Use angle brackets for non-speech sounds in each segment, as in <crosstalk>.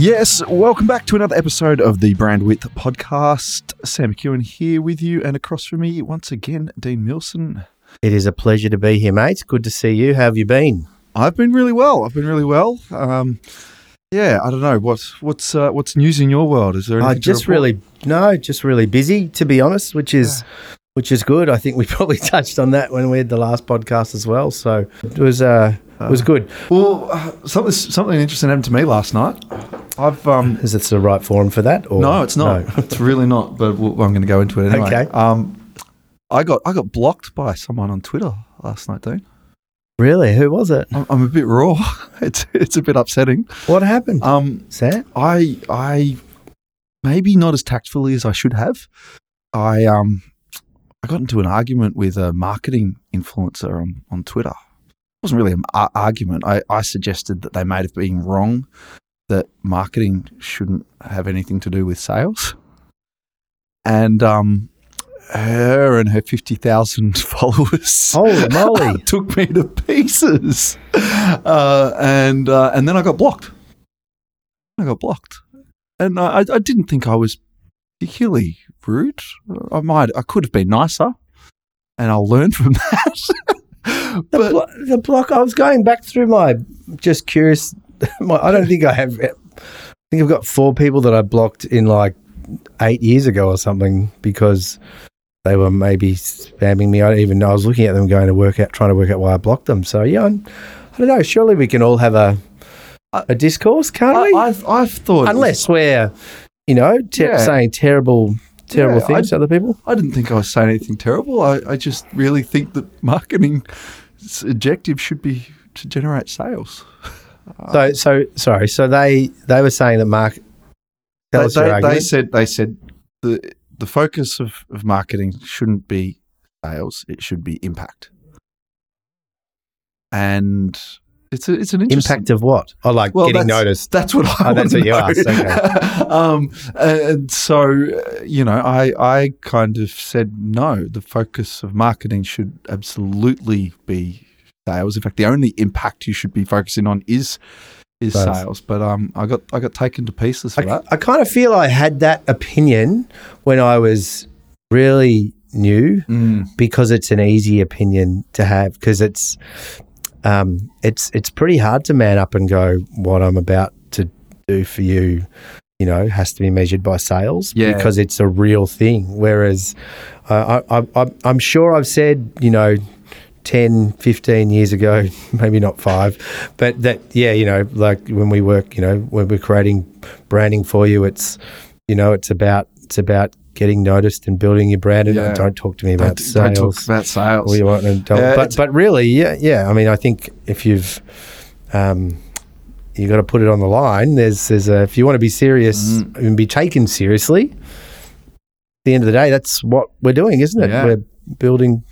Yes, welcome back to another episode of the Brand Width podcast. Sam McEwen here with you, and across from me, once again, Dean Milson. It is a pleasure to be here, mate. Good to see you. How have you been? I've been really well. I've been really well. Um, yeah, I don't know what's what's uh, what's news in your world. Is there I just really no, just really busy to be honest, which is which is good. I think we <laughs> probably touched on that when we had the last podcast as well. So it was uh, it was good. well, uh, something something interesting happened to me last night. I've um, Is this the right forum for that? Or no, it's not. No. it's really not. But we'll, I'm going to go into it anyway. Okay. Um, I got I got blocked by someone on Twitter last night, Dean. Really? Who was it? I'm, I'm a bit raw. <laughs> It's it's a bit upsetting. What happened? Um, Sam? I I maybe not as tactfully as I should have. I um I got into an argument with a marketing influencer on, on Twitter. It wasn't really an ar- argument. I, I suggested that they may have been wrong, that marketing shouldn't have anything to do with sales. And um her and her 50,000 <laughs> followers Holy moly! <laughs> took me to pieces. Uh, and uh, and then I got blocked. I got blocked, and I, I didn't think I was particularly rude. I might, I could have been nicer, and I'll learn from <laughs> that. The, but blo- the block. I was going back through my just curious. <laughs> My, I don't think I have. I think I've got four people that I blocked in like eight years ago or something because they were maybe spamming me. I don't even know. I was looking at them going to work out, trying to work out why I blocked them. So yeah, I'm, I don't know. Surely we can all have a a discourse, can't I, we? I've I've thought, Unless we're, you know, te- Yeah. saying terrible, terrible Yeah, things to other people. I didn't think I was saying anything terrible. I, I just really think that marketing's objective should be to generate sales. So, so sorry. So they they were saying that Mark. They, they, they said they said the the focus of, of marketing shouldn't be sales; it should be impact. And it's a, it's an interesting Impact of what? Oh, like Well, getting that's- noticed. That's what I. Oh, that's what you know. asked, <laughs> um, and so uh, you know, I I kind of said no. The focus of marketing should absolutely be sales. In fact, the only impact you should be focusing on is is Sales. sales. But um, I got I got taken to pieces for I, that. I kind of feel I had that opinion when I was really new Mm. because it's an easy opinion to have because it's um, it's it's pretty hard to man up and go what I'm about to do for you you know has to be measured by sales Yeah. because it's a real thing whereas uh, I, I, I'm sure I've said you know 10 15 years ago <laughs> maybe not five but that yeah you know like when we work you know when we're creating branding for you it's you know it's about it's about getting noticed and building your brand and Yeah. don't talk to me about Don't, sales don't talk about sales. you want to Yeah, but but really yeah yeah I mean I think if you've um you got to put it on the line there's there's a if you want to be serious Mm. and be taken seriously at the end of the day that's what we're doing isn't it Yeah. we're building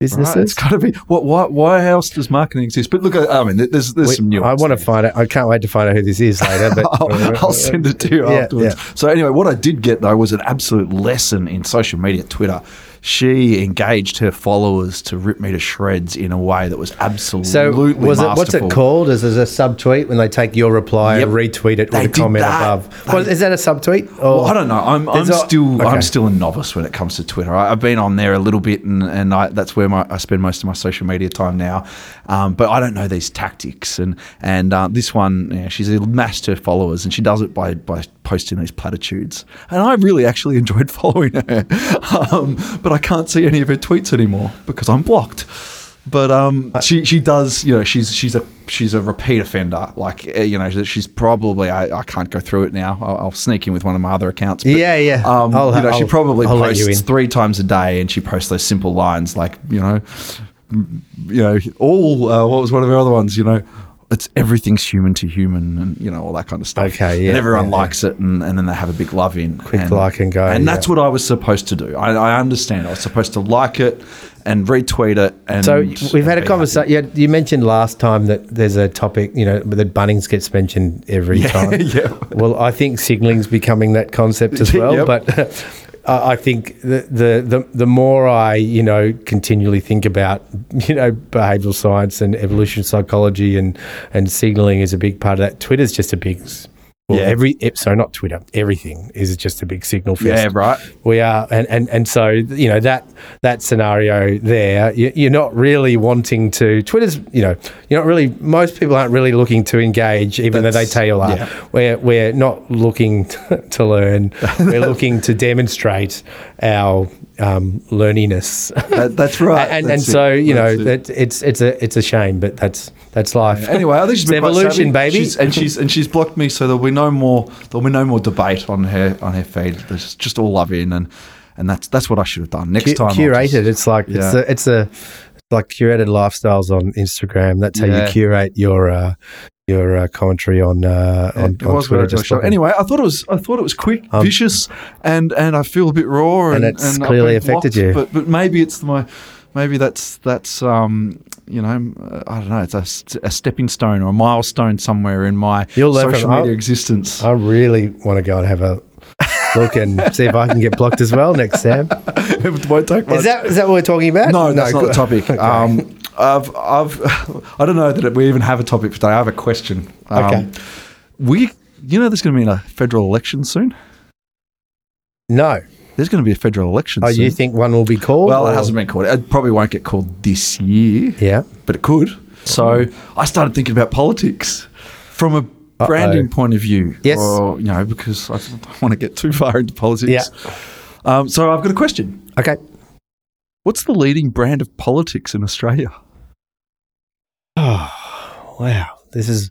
Right, it's businesses got to be. What? Why? Why else does marketing exist? But look, I mean, there's there's some new. I want to find out I can't wait to find out who this is later but <laughs> I'll, I'll send it to you Yeah, afterwards. yeah. So anyway, what I did get though was an absolute lesson in social media, Twitter. She engaged her followers to rip me to shreds in a way that was absolutely So was it what's it called? Is it a subtweet when they take your reply and retweet it They with a did comment that. above? They- Well, is that a subtweet? Or Well, I don't know. I'm, I'm still okay. I'm still a novice when it comes to Twitter. I, I've been on there a little bit, and, and I, that's where my, I spend most of my social media time now. Um, but I don't know these tactics, and and uh, this one, yeah, she's amassed her followers, and she does it by by posting these platitudes. And I really actually <laughs> enjoyed following her, um, but I can't see any of her tweets anymore because I'm blocked. But um, she she does you know she's she's a she's a repeat offender. Like eh, you know she's probably I, I can't go through it now. I'll, I'll sneak in with one of my other accounts. but, Yeah, yeah. Um, I'll- you know she I'll- probably I'll posts three times a day, and she posts those simple lines like you know, you know all uh, what was one of her other ones? You know. It's everything's human to human, and you know all that kind of stuff. Okay, yeah, and everyone yeah, yeah. likes it, and, and then they have a big love in, Quick and, like and go, and yeah. that's what I was supposed to do. I, I understand. I was supposed to like it and retweet it, and So we've had a conversation. You, you mentioned last time that there's a topic, you know, that Bunnings gets mentioned every Yeah, time. <laughs> yeah. Well, I think signaling's becoming that concept as <laughs> well. Yep. But I think the, the the the more I you know continually think about <laughs> you know behavioral science and evolution psychology and and signaling is a big part of that. Twitter's just a big Well, Yeah. every so not Twitter. Everything is just a big signal fest. Yeah, right. We are, and, and, and so you know that that scenario there, you, you're not really wanting to. Twitter's, you know, you're not really. Most people aren't really looking to engage, even though they tell you are. yeah. We're we're not looking <laughs> to learn. we're looking to demonstrate our um, learniness. That, that's <laughs> right. and and That's so it. you know That's it. that it's it's a it's a shame, but that's that's life. Anyway, I think she's evolution, baby. She's, and she's and she's blocked me, so there'll be no more there'll be no more debate on her on her feed. There's just all love in, and and that's that's what I should have done next Cu- time. Curated. just- it's like it's a it's a it's like curated lifestyles on Instagram. That's how Yeah. you curate your uh, your uh, commentary on uh, on, it on was Twitter. Just anyway, I thought it was I thought it was quick, Um, vicious, and and I feel a bit raw, And and, it's I've clearly affected blocked, you. But but maybe it's my maybe that's that's um you know uh, I don't know it's a, a stepping stone or a milestone somewhere in my You'll social media I'll- existence. I really want to go and have a look and <laughs> see if I can get blocked as well next, Sam. <laughs> it won't take much. Is that is that what we're talking about? No, that's not good. the topic. <laughs> Okay. Um, I've, I've, I don't know that we even have a topic today. I have a question. Um, Okay. We, you know, there's going to be a federal election soon. no. There's going to be a federal election. Oh, soon. you think one will be called? Well, it hasn't been called. It probably won't get called this year, Yeah. but it could. So I started thinking about politics from a branding point of view. Yes. Or, you know, because I don't want to get too far into politics. Yeah. Um, so I've got a question. Okay. What's the leading brand of politics in Australia? Oh, <sighs> wow. This is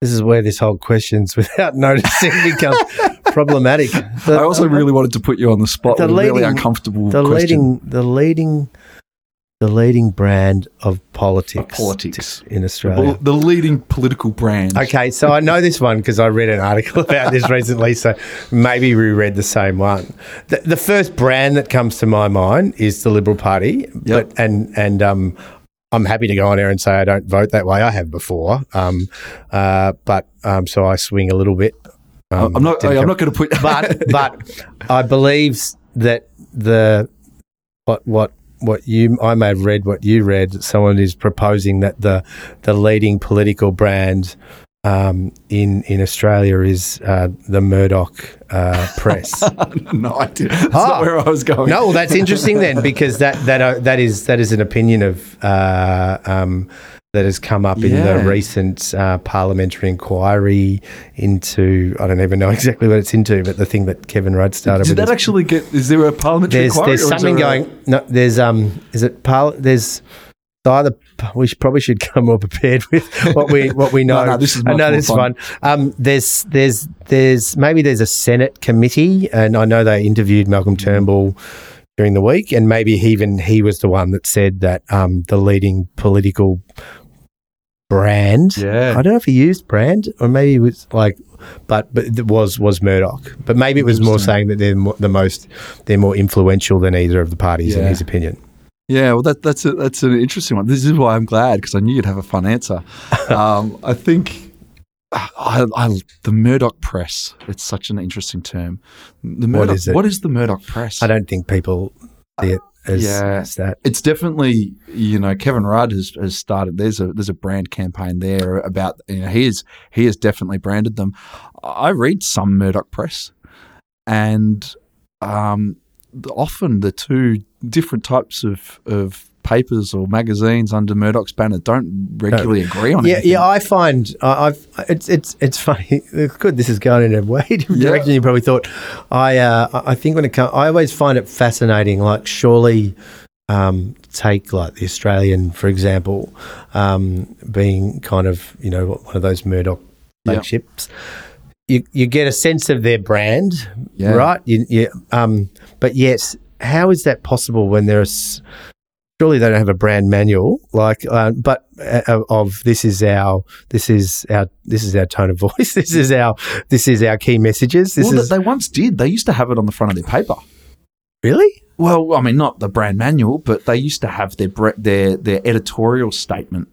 this is where this whole questions <laughs> without noticing becomes <laughs> problematic. <laughs> The- I also really wanted to put you on the spot The with a really leading- uncomfortable the question. leading the leading the leading brand of politics, Of politics. in Australia. the leading political brand. Okay, so I know this one because I read an article <laughs> about this recently. So maybe we read the same one. The, the first brand that comes to my mind is the Liberal Party, Yep. but and and um, I'm happy to go on air and say I don't vote that way. I have before, um, uh, but um, so I swing a little bit. Um, I'm not. I'm not going to put. but <laughs> but I believe that the what what what you I may have read what you read. Someone is proposing that the the leading political brand um, in in Australia is uh, the Murdoch uh, press. <laughs> no idea. That's Ah. not where I was going. no, well, that's interesting then because that that uh, that is that is an opinion of. Uh, um, that has come up in the recent uh, parliamentary inquiry into I don't even know <laughs> exactly what it's into, but the thing that Kevin Rudd started Did with that actually get? Is there a parliamentary there's inquiry? there's something there a- going. No, there's um, is it par? There's either we should, probably should come more prepared with <laughs> what we what we know. No, no, this is I much know more this fun. one. Um, there's there's there's maybe there's a Senate committee, and I know they interviewed Malcolm Mm. Turnbull during the week, and maybe even he was the one that said that um, the leading political brand. Yeah. I don't know if he used brand or maybe it was like, but but it was was Murdoch. But maybe it was more saying that they're mo- the most they're more influential than either of the parties in Yeah. his opinion. Yeah, well, that, that's a, that's an interesting one. This is why I'm glad because I knew you'd have a fun answer. <laughs> um, I think I, I, the Murdoch press. It's such an interesting term. The Murdoch, is it? What is the Murdoch press? I don't think people see it as, Yeah. as that. it's definitely you know Kevin Rudd has, has started. There's a there's a brand campaign there about you know he is he has definitely branded them. I read some Murdoch press, and um, often the two different types of of papers or magazines under Murdoch's banner don't regularly agree on it. Yeah, anything. yeah. I find I, I've it's it's it's funny. <laughs> It's good. This is going in a way <laughs> different Yeah. direction. You probably thought. I uh, I think when it comes, I always find it fascinating. Like surely. Um, take like the Australian, for example, um, being kind of you know one of those Murdoch Yeah. You you get a sense of their brand, Yeah. right? You, you, um, but yes, how is that possible when there's surely they don't have a brand manual like uh, but uh, of this is our this is our this is our tone of <laughs> voice this is our this is our key messages this well, is they once did. They used to have it on the front of their paper. really Well, I mean, not the brand manual, but they used to have their bre- their their editorial statement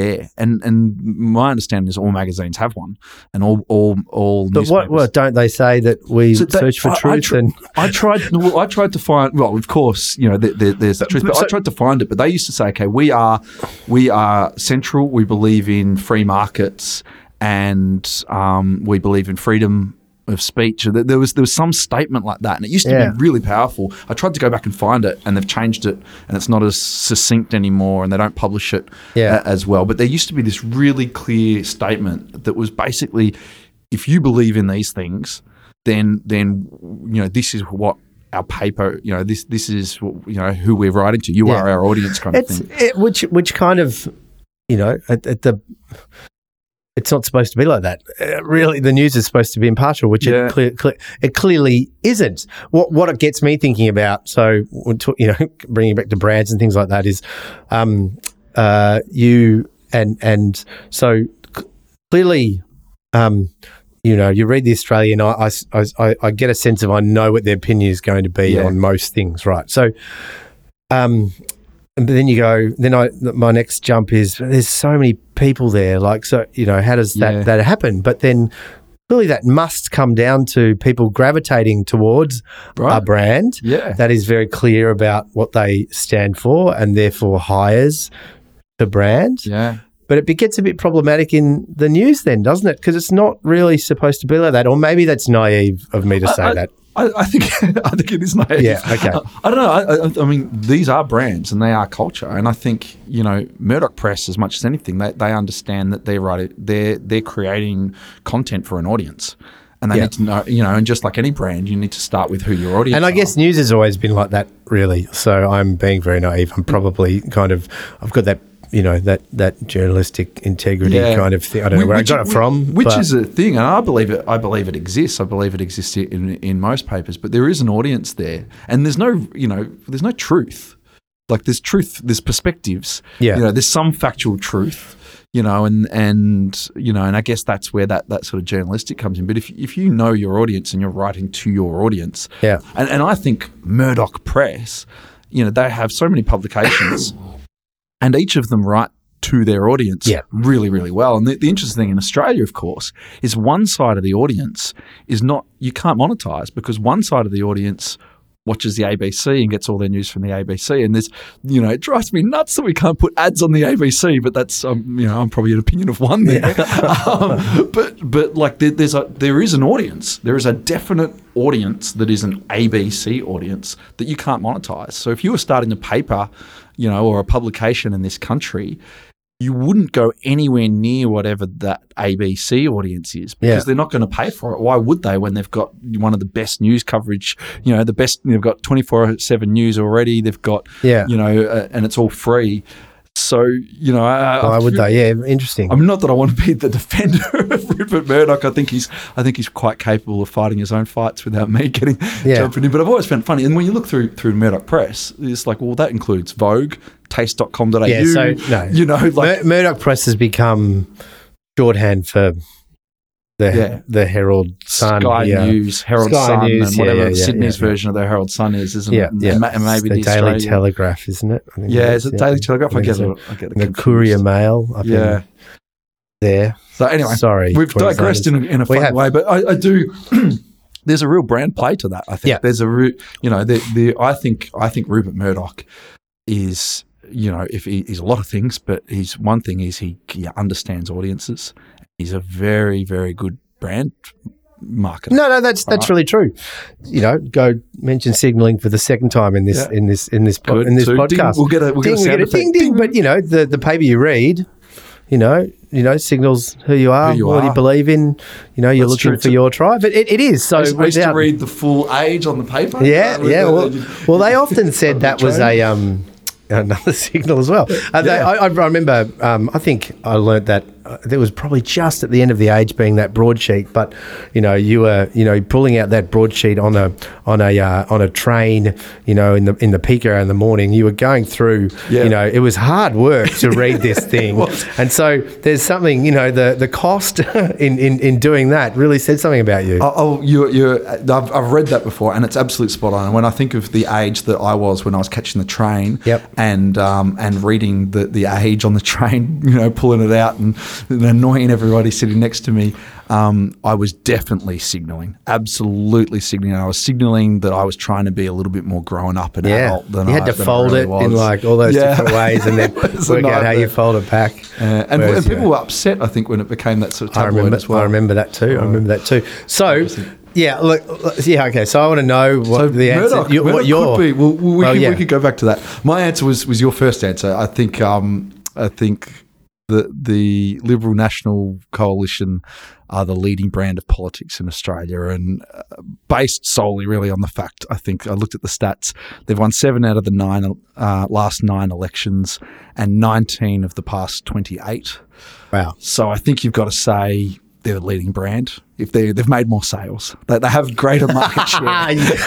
there, and and my understanding is all magazines have one, and all all all. but what, what don't they say that we So that- search for I- I truth tr- and I tried. Well, I tried to find. Well, of course, you know, there, there, there's the truth, but I tried to find it. But they used to say, okay, we are, we are central. We believe in free markets, and um, we believe in freedom of speech. There there was there was some statement like that, and it used to Yeah. be really powerful. I tried to go back and find it, and they've changed it, and it's not as succinct anymore, and they don't publish it Yeah. a- as well. But there used to be this really clear statement that was basically, if you believe in these things, then then you know this is what our paper, you know this this is you know who we're writing to. You Yeah. are our audience, kind of thing. it, which which kind of you know at, at the. It's not supposed to be like that. Uh, really, the news is supposed to be impartial, which Yeah. it, clear, clear, it clearly isn't. What what it gets me thinking about, so you know, <laughs> bringing it back to brands and things like that, is um, uh, you and and so c- clearly, um, you know, you read the Australian, I I I get a sense of I know what their opinion is going to be Yeah. on most things, right? So, um, but then you go, then I my next jump is there's so many people there, like so you know how does that Yeah. that happen? But then clearly that must come down to people gravitating towards a brand Yeah. that is very clear about what they stand for and therefore hires the brand. Yeah. But it gets a bit problematic in the news then, doesn't it? Because it's not really supposed to be like that. Or maybe that's naive of me to say I- that. I, I think <laughs> I think it is naive. Yeah, okay. I, I don't know. I, I, I mean, these are brands and they are culture, and I think you know Murdoch Press, as much as anything, they, they understand that they're writing, they're they're creating content for an audience, and they Yeah. need to know, you know, and just like any brand, you need to start with who your audience. Is. And I are. guess news has always been like that, really. So I'm being very naive. I'm probably kind of, I've got that, you know, that that journalistic integrity Yeah. kind of thing. I don't know where I got it from. Which but- is a thing, and I believe it. I believe it exists. I believe it exists in in most papers, but there is an audience there, and there's no, you know, there's no truth. Like there's truth, there's perspectives. Yeah. you know, there's some factual truth. You know, and and you know, and I guess that's where that that sort of journalistic comes in. But if if you know your audience and you're writing to your audience, Yeah. and and I think Murdoch Press, you know, they have so many publications and each of them write to their audience Yeah. really, really well. And the, the interesting thing in Australia, of course, is one side of the audience is not, you can't monetize because one side of the audience watches the ABC and gets all their news from the ABC. And there's, you know, it drives me nuts that we can't put ads on the ABC, but that's, um, you know, I'm probably an opinion of one there. <laughs> um, but, but like there, there's a, there is an audience. There is a definite audience that is an ABC audience that you can't monetize. So if you were starting a paper, you know, or a publication in this country, you wouldn't go anywhere near whatever that ABC audience is because Yeah. they're not going to pay for it. Why would they when they've got one of the best news coverage? You know, the best. They've got twenty four seven news already. They've got Yeah. you know, uh, and it's all free. So you know, I, I Why would feel- they? Yeah, interesting. I'm not that I want to be the defender <laughs> of Rupert Murdoch. I think he's I think he's quite capable of fighting his own fights without me <laughs> getting Yeah. jumping in. But I've always found it funny. And when you look through through Murdoch Press, it's like, well, that includes Vogue, taste.com.au. Yeah, so, no. You know, like Mur- Murdoch Press has become shorthand for the Yeah. the Herald Sun. Sky yeah. News, Herald Sky Sun, News, and whatever yeah, Sydney's version of the Herald Sun is, isn't it? yeah. And and maybe the, the Daily Australian- Telegraph, isn't it? I think Yeah, is, it Daily Telegraph? I think get it. I get it. The. Courier Mail. Yeah. there. So anyway, Sorry, we've digressed in a, in a We fun have. way, but I, I do. <clears throat> there's a real brand play to that. I think Yeah. there's a real, you know, the, the I think I think Rupert Murdoch is, you know, if he, he's a lot of things, but he's one thing is he, he understands audiences. He's a very very good brand marketer. No, no, that's that's Alright. really true. You know, go mention signaling for the second time in this Yeah. in this in this po- in this So ding, podcast. we'll get a- we'll get a ding, sound we get a ding effect. ding. But you know, the the paper you read, you know, you know, signals who you are, Who you what you believe in. You know, you're That's looking for your tribe. It, it, it is so. I used, used to read the full age on the paper. Yeah, Uh, yeah. the- Well, well, they often <laughs> said that was a um, another <laughs> signal as well. Uh, they- I, I remember. Um, I think I learnt that there was probably just at the end of the age being that broadsheet, but you know, you were you know pulling out that broadsheet on a on a uh, on a train, you know, in the in the peak hour in the morning. You were going through. Yeah. You know, it was hard work to read <laughs> this thing, and so there's something. You know, the the cost <laughs> in in, in doing that really said something about you. Oh, oh you, you. I've, I've read that before, and it's absolute spot on. And when I think of the age that I was when I was catching the train, Yep. and um, and reading the, the age on the <laughs> train, you know, pulling it out, and and annoying everybody sitting next to me, um, I was definitely signalling, absolutely signaling. I was signaling that I was trying to be a little bit more grown up and Yeah, adult than you had I, to fold really it was. in like all those Yeah. different ways, and then <laughs> work out how you fold it back. Uh, and, Whereas, and people yeah. were upset, I think, when it became that sort of I tabloid remember. as well. I remember that too. I remember that too. So, yeah, look, look, yeah, okay. So I want to know what So the answer. Murdoch, you- Murdoch what your could be. Well, we, Well, could, yeah. we could go back to that. My answer was was your first answer. I think um, I think the the Liberal National Coalition are the leading brand of politics in Australia, and uh, based solely really on the fact. I think I looked at the stats. They've won seven out of the nine uh, last nine elections, and nineteen of the past twenty eight. wow. So I think you've got to say they're the leading brand. If they they've made more sales, they, they have greater market <laughs> share.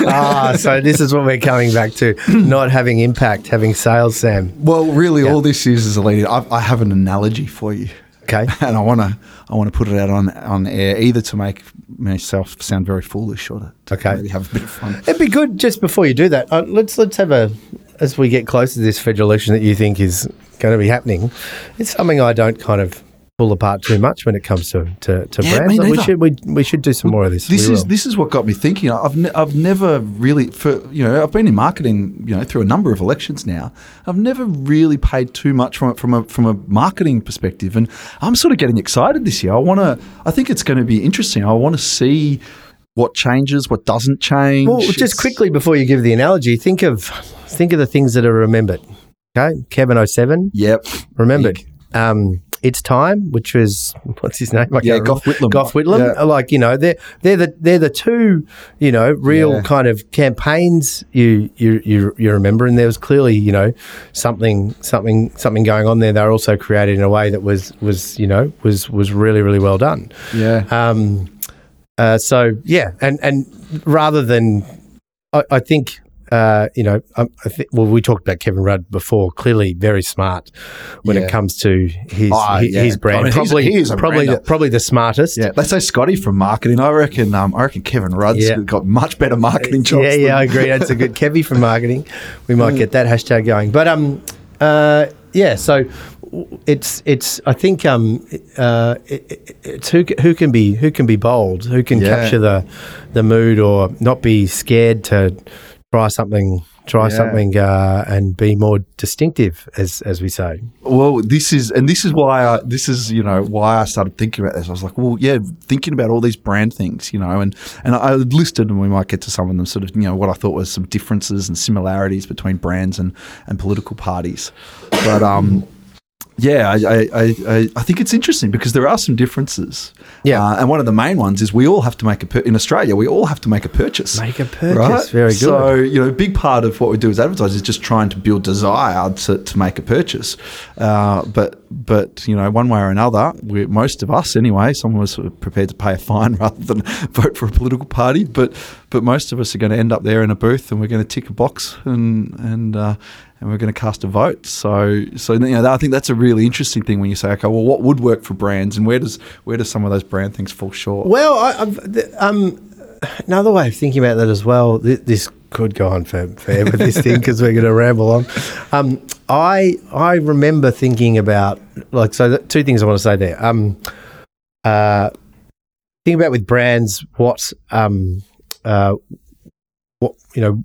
ah, so this is what we're coming back to: <clears throat> not having impact, having sales. Sam, Well, really, all this is is a lead. I, I have an analogy for you, okay. <laughs> and I want to I want to put it out on on air, either to make myself sound very foolish or to, to Okay. really have a bit of fun. It'd be good just before you do that. Uh, let's let's have a as we get closer to this federal election that you think is going to be happening. It's something I don't kind of pull apart too much when it comes to to, to Yeah, brands. Like, we should we, we should do some more of this. This We is will. this is what got me thinking. I've ne- I've never really for you know I've been in marketing you know through a number of elections now. I've never really paid too much from it from a from a marketing perspective, and I'm sort of getting excited this year. I want to. I think it's going to be interesting. I want to see what changes, what doesn't change. Well, just It's- quickly before you give the analogy, think of think of the things that are remembered. Okay, Kevin 07, Yep. remembered. Um, it's time, which was <laughs> what's his name? I Yeah, Gough. Whitlam. Gough Whitlam. Yeah. Like you know, they're they're the they're the two you know real Yeah. kind of campaigns you you you you remember, and there was clearly you know something something something going on there. They were also created in a way that was was you know was was really really well done. Yeah. Um, uh, so yeah, and and rather than, I, I think. Uh, you know, I, I think, well, we talked about Kevin Rudd before. Clearly, very smart when Yeah. it comes to his Oh, his, yeah. his brand. I mean, he's- probably, he is probably, the, probably the smartest. Yeah, they say Scotty from marketing. I reckon. Um, I reckon Kevin Rudd's Yeah. got much better marketing jobs. yeah, yeah, I agree. That's a good <laughs> Kevy from marketing. We might get that hashtag going. But um, uh, yeah. So it's it's. I think um, uh, it- it's who who can be who can be bold, who can Yeah. capture the the mood, or not be scared to try something. Try Yeah. something uh, and be more distinctive, as as we say. Well, this is, and this is why I, this is, you know, why I started thinking about this. I was like, well, yeah, thinking about all these brand things, you know, and and I listed, and we might get to some of them, sort of, you know, what I thought was some differences and similarities between brands and and political parties, but um. Yeah, I, I, I, I- think it's interesting because there are some differences. Yeah. Uh, and one of the main ones is we all have to make a pur- in Australia. We all have to make a purchase. Make a purchase. Right? Very good. So you know, a big part of what we do as advertisers is just trying to build desire to, to make a purchase. Uh, but but you know, one way or another, we most of us anyway, some of us are prepared to pay a fine <laughs> rather than vote for a political party. But but most of us are going to end up there in a booth and we're going to tick a box and and. Uh, and we're going to cast a vote. So, so you know, I think that's a really interesting thing when you say, okay, well, what would work for brands, and where does where does some of those brand things fall short? Well, I, th- um, another way of thinking about that as well. Th- this could go on for forever. this thing because we're going to ramble on. Um, I I remember thinking about like so. The, two things I want to say there. Um, uh, think about with brands what um, uh, what you know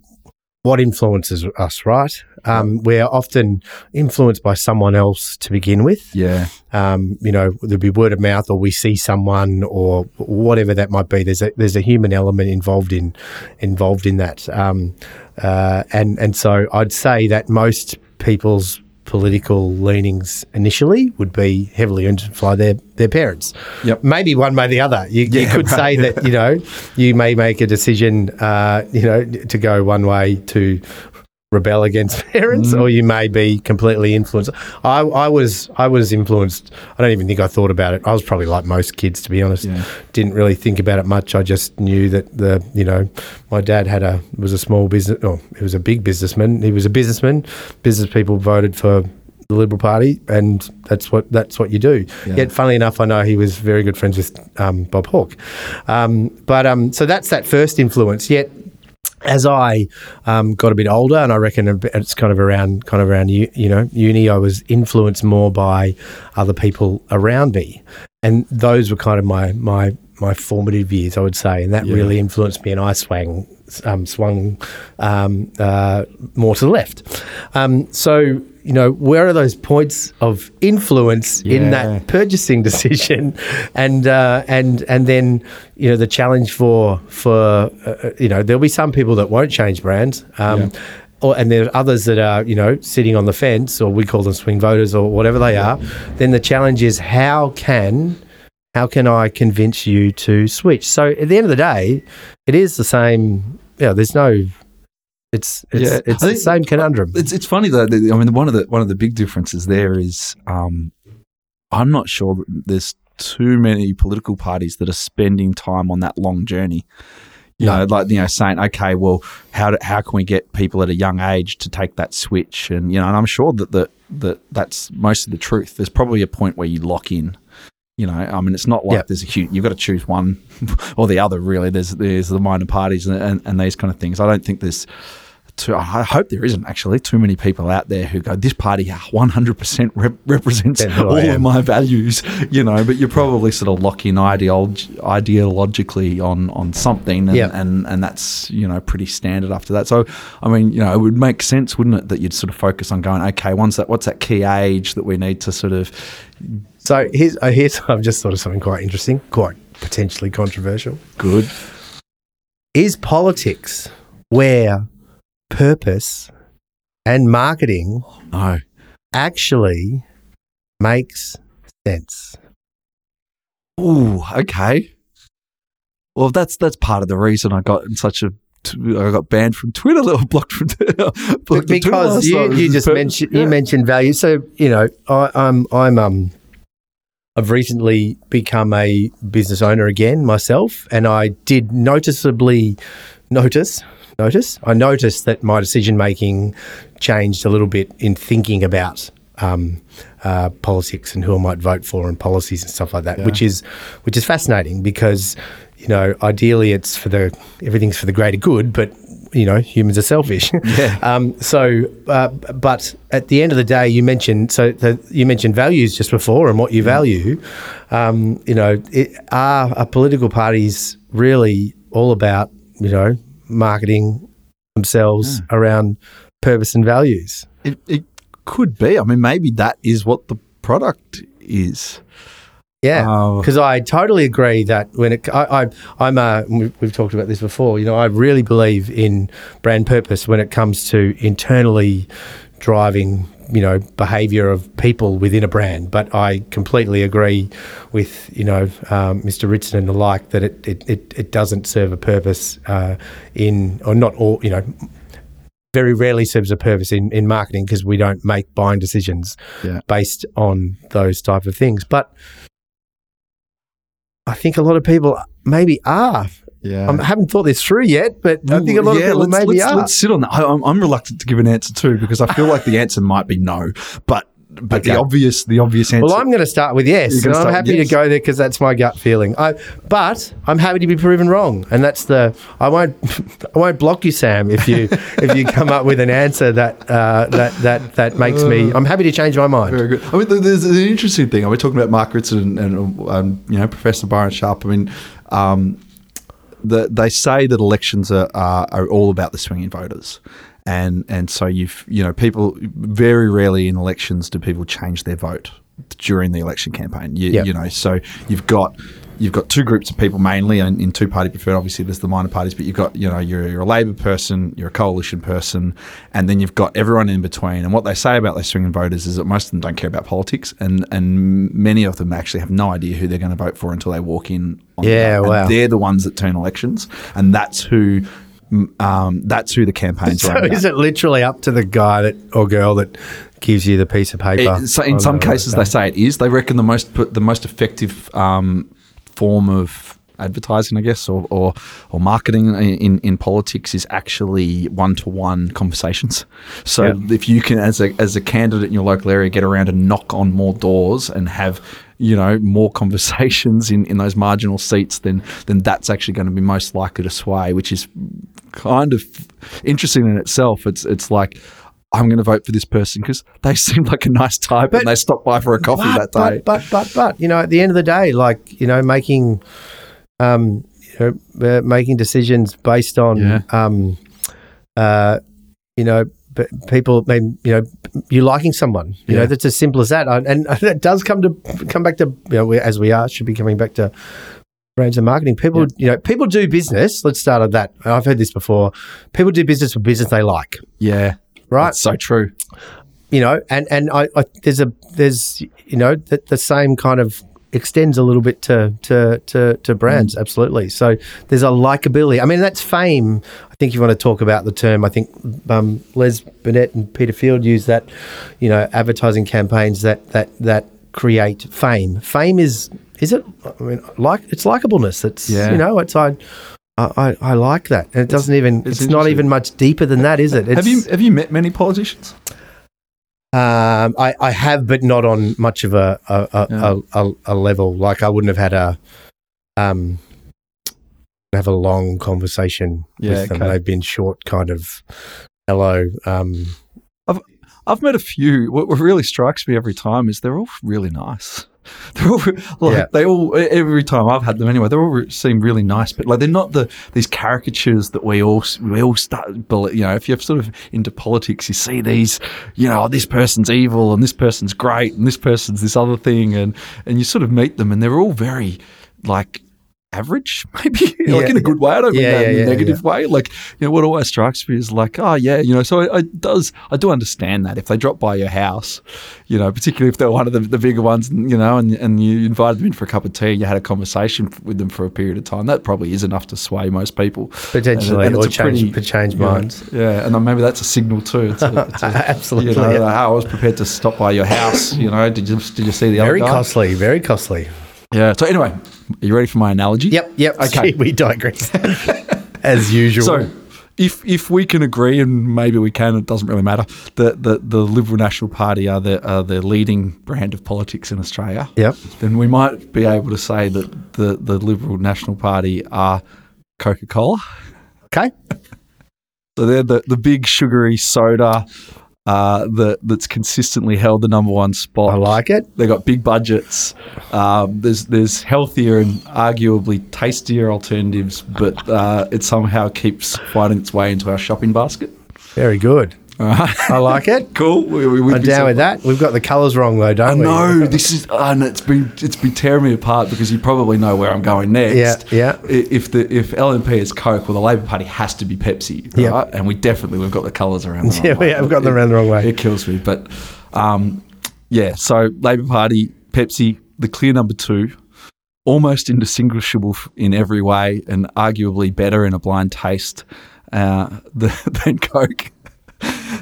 what influences us, right? Um, we're often influenced by someone else to begin with Yeah, um, you know, there'll be word of mouth, or we see someone, or whatever that might be. There's a there's a human element involved in involved in that, um, uh, and and so I'd say that most people's political leanings initially would be heavily influenced by their their parents. Yep. Maybe one way or the other. You, you could right. say that you know you may make a decision, uh, you know, to go one way to rebel against <laughs> parents, Mm. or you may be completely influenced. I, I was I was influenced. I don't even think I thought about it. I was probably like most kids, to be honest. Yeah. Didn't really think about it much. I just knew that the you know my dad had a was a small business. Oh, he was a big businessman. He was a businessman. Business people voted for the Liberal Party, and that's what that's what you do. Yeah. Yet, funnily enough, I know he was very good friends with um, Bob Hawke. Um, but um, so that's that first influence. Yet as I um, got a bit older, and I reckon it's kind of around kind of around u- you know uni, I was influenced more by other people around me, and those were kind of my my my formative years, I would say, and that Yeah. really influenced me, and I swung um, swung um, uh, more to the left. Um, so you know, where are those points of influence in that purchasing <laughs> decision, and uh, and and then you know the challenge for for uh, you know there'll be some people that won't change brands. Um, Or, and there are others that are, you know, sitting on the fence, or we call them swing voters, or whatever they are. Then the challenge is how can, how can I convince you to switch? So at the end of the day, it is the same. Yeah, there's no. It's it's Yeah, it's the same conundrum. It's it's funny though. that- I mean, one of the one of the big differences there is, um, I'm not sure that there's too many political parties that are spending time on that long journey. You No. know, like you know, saying, okay, well, how do, how can we get people at a young age to take that switch? And you know, and I'm sure that the, that that's most of the truth. There's probably a point where you lock in. You know, I mean, it's not like Yep. there's a huge. You've got to choose one <laughs> or the other. Really, there's there's the minor parties and, and, and these kind of things. I don't think there's too, I hope there isn't actually too many people out there who go, this party 100% rep- represents That's who I all of my values, you know, but you're probably sort of lock in ideolog- ideologically on, on something and, Yeah. and, and that's, you know, pretty standard after that. So, I mean, you know, it would make sense, wouldn't it, that you'd sort of focus on going, okay, what's that, what's that key age that we need to sort of, So here's uh, here's <laughs> I've just thought of something quite interesting, quite potentially controversial. good, Is politics where purpose and marketing no. actually makes sense? Ooh, okay. Well, that's that's part of the reason I got in such a. I got banned from Twitter, or blocked from blocked from Twitter because you, you just mentioned yeah. you mentioned value. So you know, I, I'm I'm um I've recently become a business owner again myself, and I did noticeably notice notice I noticed that my decision making changed a little bit in thinking about. Um, uh, politics and who I might vote for and policies and stuff like that, which is which is fascinating because you know ideally it's for the everything's for the greater good, but you know humans are selfish. <laughs> Yeah. <laughs> Um, so, uh, but at the end of the day, you mentioned so the, you mentioned values just before and what you value. Um, you know, it, are, are political parties really all about you know marketing themselves around purpose and values? It, it could be. I mean, maybe that is what the product is. Yeah, because I totally agree that when it, I, I, I'm, uh, we've, we've talked about this before. You know, I really believe in brand purpose when it comes to internally driving, you know, behaviour of people within a brand. But I completely agree with you know um, Mr. Ritson and the like that it it, it, it doesn't serve a purpose uh, in or not all you know. Very rarely serves a purpose in, in marketing because we don't make buying decisions Yeah. based on those type of things. But I think a lot of people maybe are. Yeah. I haven't thought this through yet, but I think a lot yeah, of people let's, maybe let's, are. let's sit on that. I, I'm, I'm reluctant to give an answer too because I feel like the answer might be no, but but Okay. the obvious the obvious answer. well, I'm going to start with yes, and I'm happy yes. to go there because that's my gut feeling. I, but I'm happy to be proven wrong, and that's the I won't <laughs> I won't block you, Sam, if you <laughs> if you come up with an answer that uh, that that that makes me. I'm happy to change my mind. Very good. I mean, there's an interesting thing. I mean, talking about Mark Ritson and, and um, you know Professor Byron Sharp. I mean, um, the, they say that elections are, are are all about the swinging voters, and and so you've you know people very rarely in elections do people change their vote during the election campaign. You, Yep. you know, so you've got. You've got two groups of people mainly, and in two party preferred. Obviously, there's the minor parties, but you've got you know you're, you're a Labor person, you're a coalition person, and then you've got everyone in between. And what they say about those swinging voters is that most of them don't care about politics, and and many of them actually have no idea who they're going to vote for until they walk in. On the Yeah. Wow. they're the ones that turn elections, and that's who. Um, that's who the campaigns So is it literally up to the guy that or girl that gives you the piece of paper? It- so in some cases, they say it is. They reckon the most the most effective um, form of advertising, I guess, or or, or marketing in, in politics is actually one to one conversations. So Yeah. if you can, as a as a candidate in your local area, get around and knock on more doors and have you know more <laughs> conversations in, in those marginal seats, then then that's actually going to be most likely to sway, which is kind of interesting in itself. It's it's like I'm going to vote for this person because they <laughs> seem like a nice type But- and they stopped by for a coffee that day. But, but but but you know, at the end of the day, like you know, making um, you know, uh, making decisions based on Yeah. um, uh, you know, people. I mean, you know, you liking someone. You Yeah. know, that's as simple as that. And, and <laughs> that does come to come back to you know, we- as we are should be coming back to brands and marketing. People, Yeah. you know, people do business. Let's start at that. I've heard this before. People do business for business they like, yeah, right? that's so true. you know, and and I, I there's a there's you know the, the same kind of extends a little bit to to to, to brands, Mm. absolutely. So there's a likability. I mean, that's fame. I think you want to talk about the term. I think um, Les Binet and Peter Field use that. You know, advertising campaigns that that that create fame. Fame is is it? I mean, like it's likableness. It's Yeah. you know, it's I. I, I- I like that. And it doesn't even. it's It's, not even much deeper than that, is it? It's, have you have you met many politicians? Um, I, I have, but not on much of a a, a, Yeah. a, a, level. Like I wouldn't have had a um have a long conversation Yeah, with them. okay. They've been short, kind of hello. Um, I've I've met a few. What really strikes me every time is they're all really nice. <laughs> They're all like Yeah. they all every time I've had them anyway. They all seem really nice, but like they're not the these caricatures that we all we all start. You know, if you're sort of into politics, you see these. You know, oh, this person's evil and this person's great and this person's this other thing, and and you sort of meet them and they're all very like average, <laughs> maybe like in a good way. I don't mean that yeah, in a yeah, negative way. Like, you know, what always strikes me is like, oh yeah, you know. So I, I does I do understand that if they drop by your house, you know, particularly if they're one of the, the bigger ones, you know, and and you invited them in for a cup of tea, you had a conversation with them for a period of time. That probably is enough to sway most people potentially, And- and or change pretty- change you know, minds. Yeah, and then maybe that's a signal too. It's a, it's a, <laughs> Absolutely, You know, yeah. like, "Oh, I was prepared to stop by your house. You know, did you did you see the Very other guy? costly. Very costly. Yeah. So anyway, are you ready for my analogy? Yep. Yep. Okay. we digress <laughs> as usual. So, if if we can agree, and maybe we can, it doesn't really matter. that the, the Liberal National Party are the are the leading brand of politics in Australia. Yep. Then we might be able to say that the the Liberal National Party are Coca Cola. Okay. <laughs> So they're the, the big sugary soda uh, that that's consistently held the number one spot. I like it. They've got big budgets. Um, there's there's healthier and arguably tastier alternatives, but uh, it somehow keeps finding its way into our shopping basket. Very good. All right, I like it. cool. We, we, I'm down with that. We've got the colours wrong though, don't we? know this is, and it's been it's been tearing me apart because you probably know where I'm going next. Yeah, yeah. If the if LNP is Coke, well, the Labor Party has to be Pepsi, right? Yeah. And we definitely we've got the colours around. the <laughs> Yeah, wrong we've got them around the wrong way. It kills me, but um, yeah. So Labor Party, Pepsi, the clear number two, almost indistinguishable in every way, and arguably better in a blind taste uh, than, <laughs> than Coke.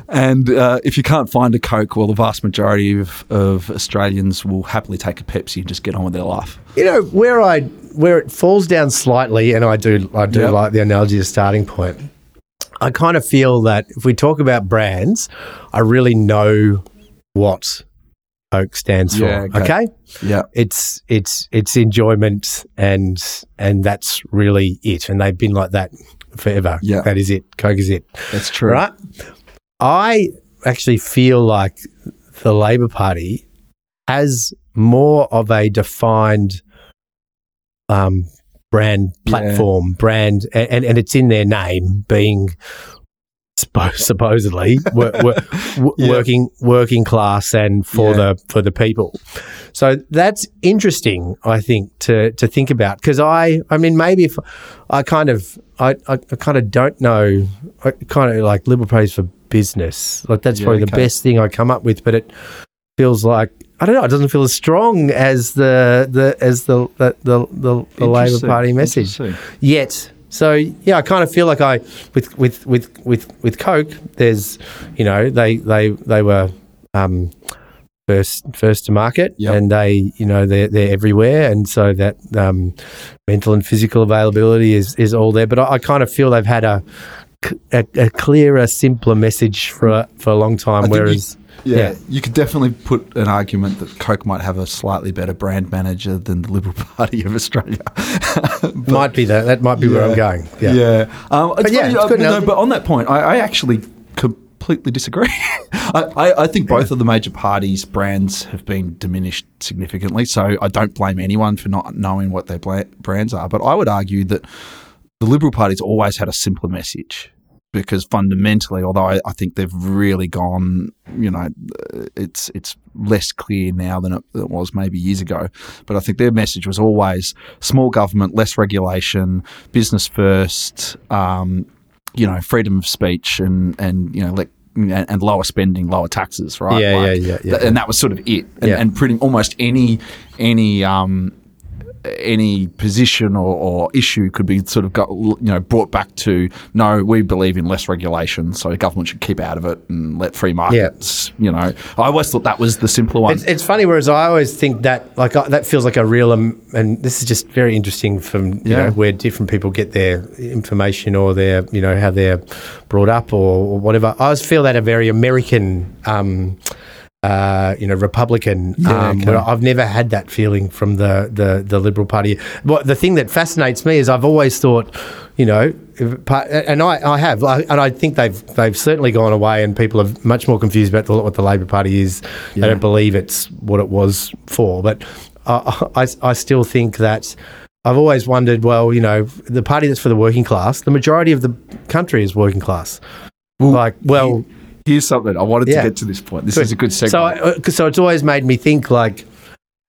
And uh, if you can't find a Coke, well, the vast majority of, of Australians will happily take a Pepsi and just get on with their life. You know where I where it falls down slightly, and I do I do Yep. like the analogy as starting point. I kind of feel that if we talk about brands, I really know what Coke stands for. Okay. okay, Yeah. it's it's it's enjoyment, and and that's really it. And they've been like that forever. Yeah. that is it. Coke is it. That's true. Right. I actually feel like the Labor Party has more of a defined um, brand Yeah. platform, brand, and, and, it's in their name being suppo- <laughs> supposedly wor- wor- <laughs> Yeah. working working class and for Yeah. the for the people. So that's interesting, I think, to to think about because I, I mean, maybe if I kind of, I, I, I kind of don't know, I kind of like liberal praise for business, like that's Yeah, probably the best thing I come up with, but it feels like I don't know, it doesn't feel as strong as the the as the the the, the, the Labor Party message yet. So yeah, I kind of feel like I with with with with with Coke. There's you know they they they were um, first first to market, Yep. and they you know they're they're everywhere, and so that um, mental and physical availability is is all there. But I, I kind of feel they've had a. A, a clearer, simpler message for a, for a long time. I think you- Whereas, Yeah, Yeah. you could definitely put an argument that Coke might have a slightly better brand manager than the Liberal <laughs> Party of Australia. <laughs> might be that. That might be where I'm going. Yeah. Yeah. Um, it's yeah, funny, uh, no, but on that point, I, I actually completely disagree. <laughs> I, I, I think both of the major parties' brands have been diminished significantly. So I don't blame anyone for not knowing what their bla- brands are. But I would argue that the Liberal Party's always had a simpler message. Because fundamentally, although I, I think they've really gone, you know, it's it's less clear now than it, it was maybe years ago. But I think their message was always small government, less regulation, business first, um, you know, freedom of speech, and and you know, let and, lower spending, lower taxes, right? Yeah, yeah, yeah, yeah. and that was sort of it. And, Yeah. and pretty almost any any um, any position or, or issue could be sort of got you know brought back to no, we believe in less regulation, so government should keep out of it and let free markets. You know, I always thought that was the simpler one. It's, it's funny, whereas I always think that like uh, that feels like a real, um, and this is just very interesting from you Yeah. know where different people get their information or their you know how they're brought up or, or whatever. I always feel that a very American. Um, uh, you know, Republican. Yeah, um, okay. I've never had that feeling from the, the, the Liberal Party. What the thing that fascinates me is I've always thought, you know, and I, I have, and I think they've they've certainly gone away, and people are much more confused about the, what the Labor Party is. They don't believe it's what it was for, but I, I, I still think that. I've always wondered, well, you know, the party that's for the working class, the majority of the country is working class. like, well, Here's something I wanted Yeah. to get to this point. This is a good segue. so, I, uh, so it's always made me think like,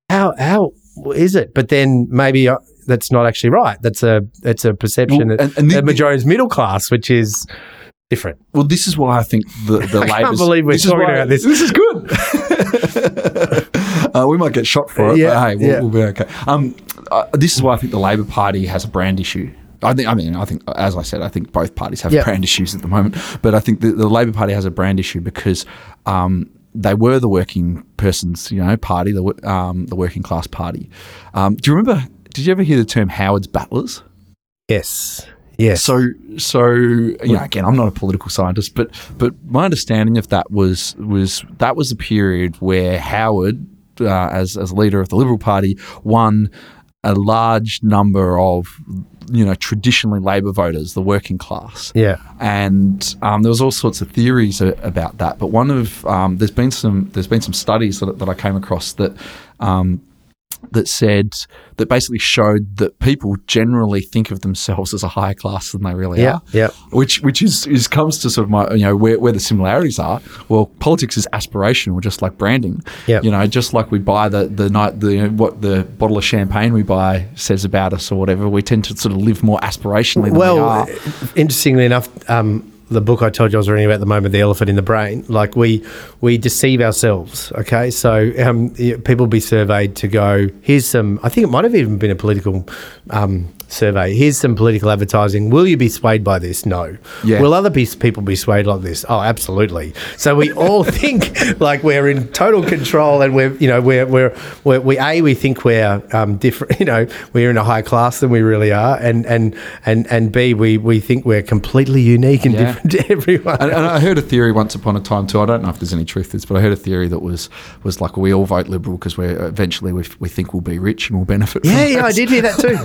how how is it? But then maybe uh, that's not actually right. That's a it's a perception. Well, that and- and the- the majority is middle class, which is different. Well, this is why I think the the <laughs> I can't believe we're talking about this. This is good. <laughs> uh, we might get shot for it, Yeah, but hey, we'll, yeah. we'll be okay. Um, uh, this is why I think the Labor Party has a brand issue. I think. I mean, I think, as I said, I think both parties have Yeah. brand issues at the moment. But I think the, the Labor Party has a brand issue because um, they were the working person's, you know, party, the um, the working class party. Um, do you remember? Did you ever hear the term Howard's Battlers? Yes. Yes. So, so you know, again, I'm not a political scientist, but but my understanding of that was was that was the period where Howard, uh, as as leader of the Liberal Party, won a large number of you know traditionally Labor voters, the working class. yeah. And um, there was all sorts of theories a, about that, but one of um, there's been some there's been some studies that, that I came across that um, that said that basically showed that people generally think of themselves as a higher class than they really Yeah. are. Yeah. Which which is, is comes to sort of my you know where, where the similarities are. Well, politics is aspirational, just like branding. Yeah. You know, just like we buy the the night the what the bottle of champagne we buy says about us or whatever. We tend to sort of live more aspirationally than we Well, are. uh, interestingly enough, um, the book I told you I was reading about at the moment, The Elephant in the Brain, like we we deceive ourselves. Okay, so um, people be surveyed to go. Here's some. I think it might have even been a political um, survey. Here's some political advertising. Will you be swayed by this? No. Yeah. Will other pe- people be swayed like this? Oh, absolutely. So we all <laughs> think like we're in total control, and we're you know we're we're, we're we a we think we're um, different. <laughs> You know we're in a higher class than we really are, and and and and b we we think we're completely unique and Yeah. different to <laughs> everyone. And, and I heard a theory once upon a time too. I don't know if there's any truth to this, but I heard a theory that was was like we all vote Liberal because we're eventually we, we think we'll be rich and we'll benefit. yeah, yeah, I did hear that too.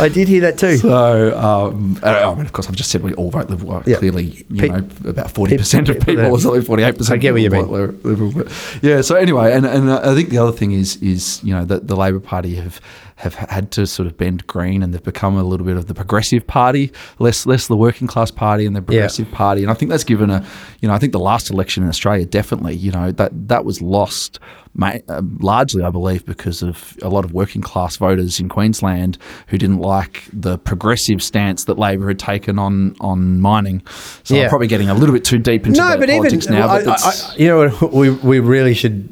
I did hear that too. So, um, I mean, of course, I've just said we all vote Liberal. Yeah. Clearly, you Pe- know, about forty percent of people or something, forty-eight percent. I get what you mean. Liberal, but yeah. So anyway, and and I think the other thing is is you know that the Labor Party have have had to sort of bend green, and they've become a little bit of the progressive party, less less the working class party and the progressive party. And I think that's given a, you know, I think the last election in Australia definitely, you know, that that was lost. Uh, Largely, I believe, because of a lot of working class voters in Queensland who didn't like the progressive stance that Labor had taken on on mining. So Yeah. I'm probably getting a little bit too deep into No, but even politics now. I, but I, I- you know, we we really should.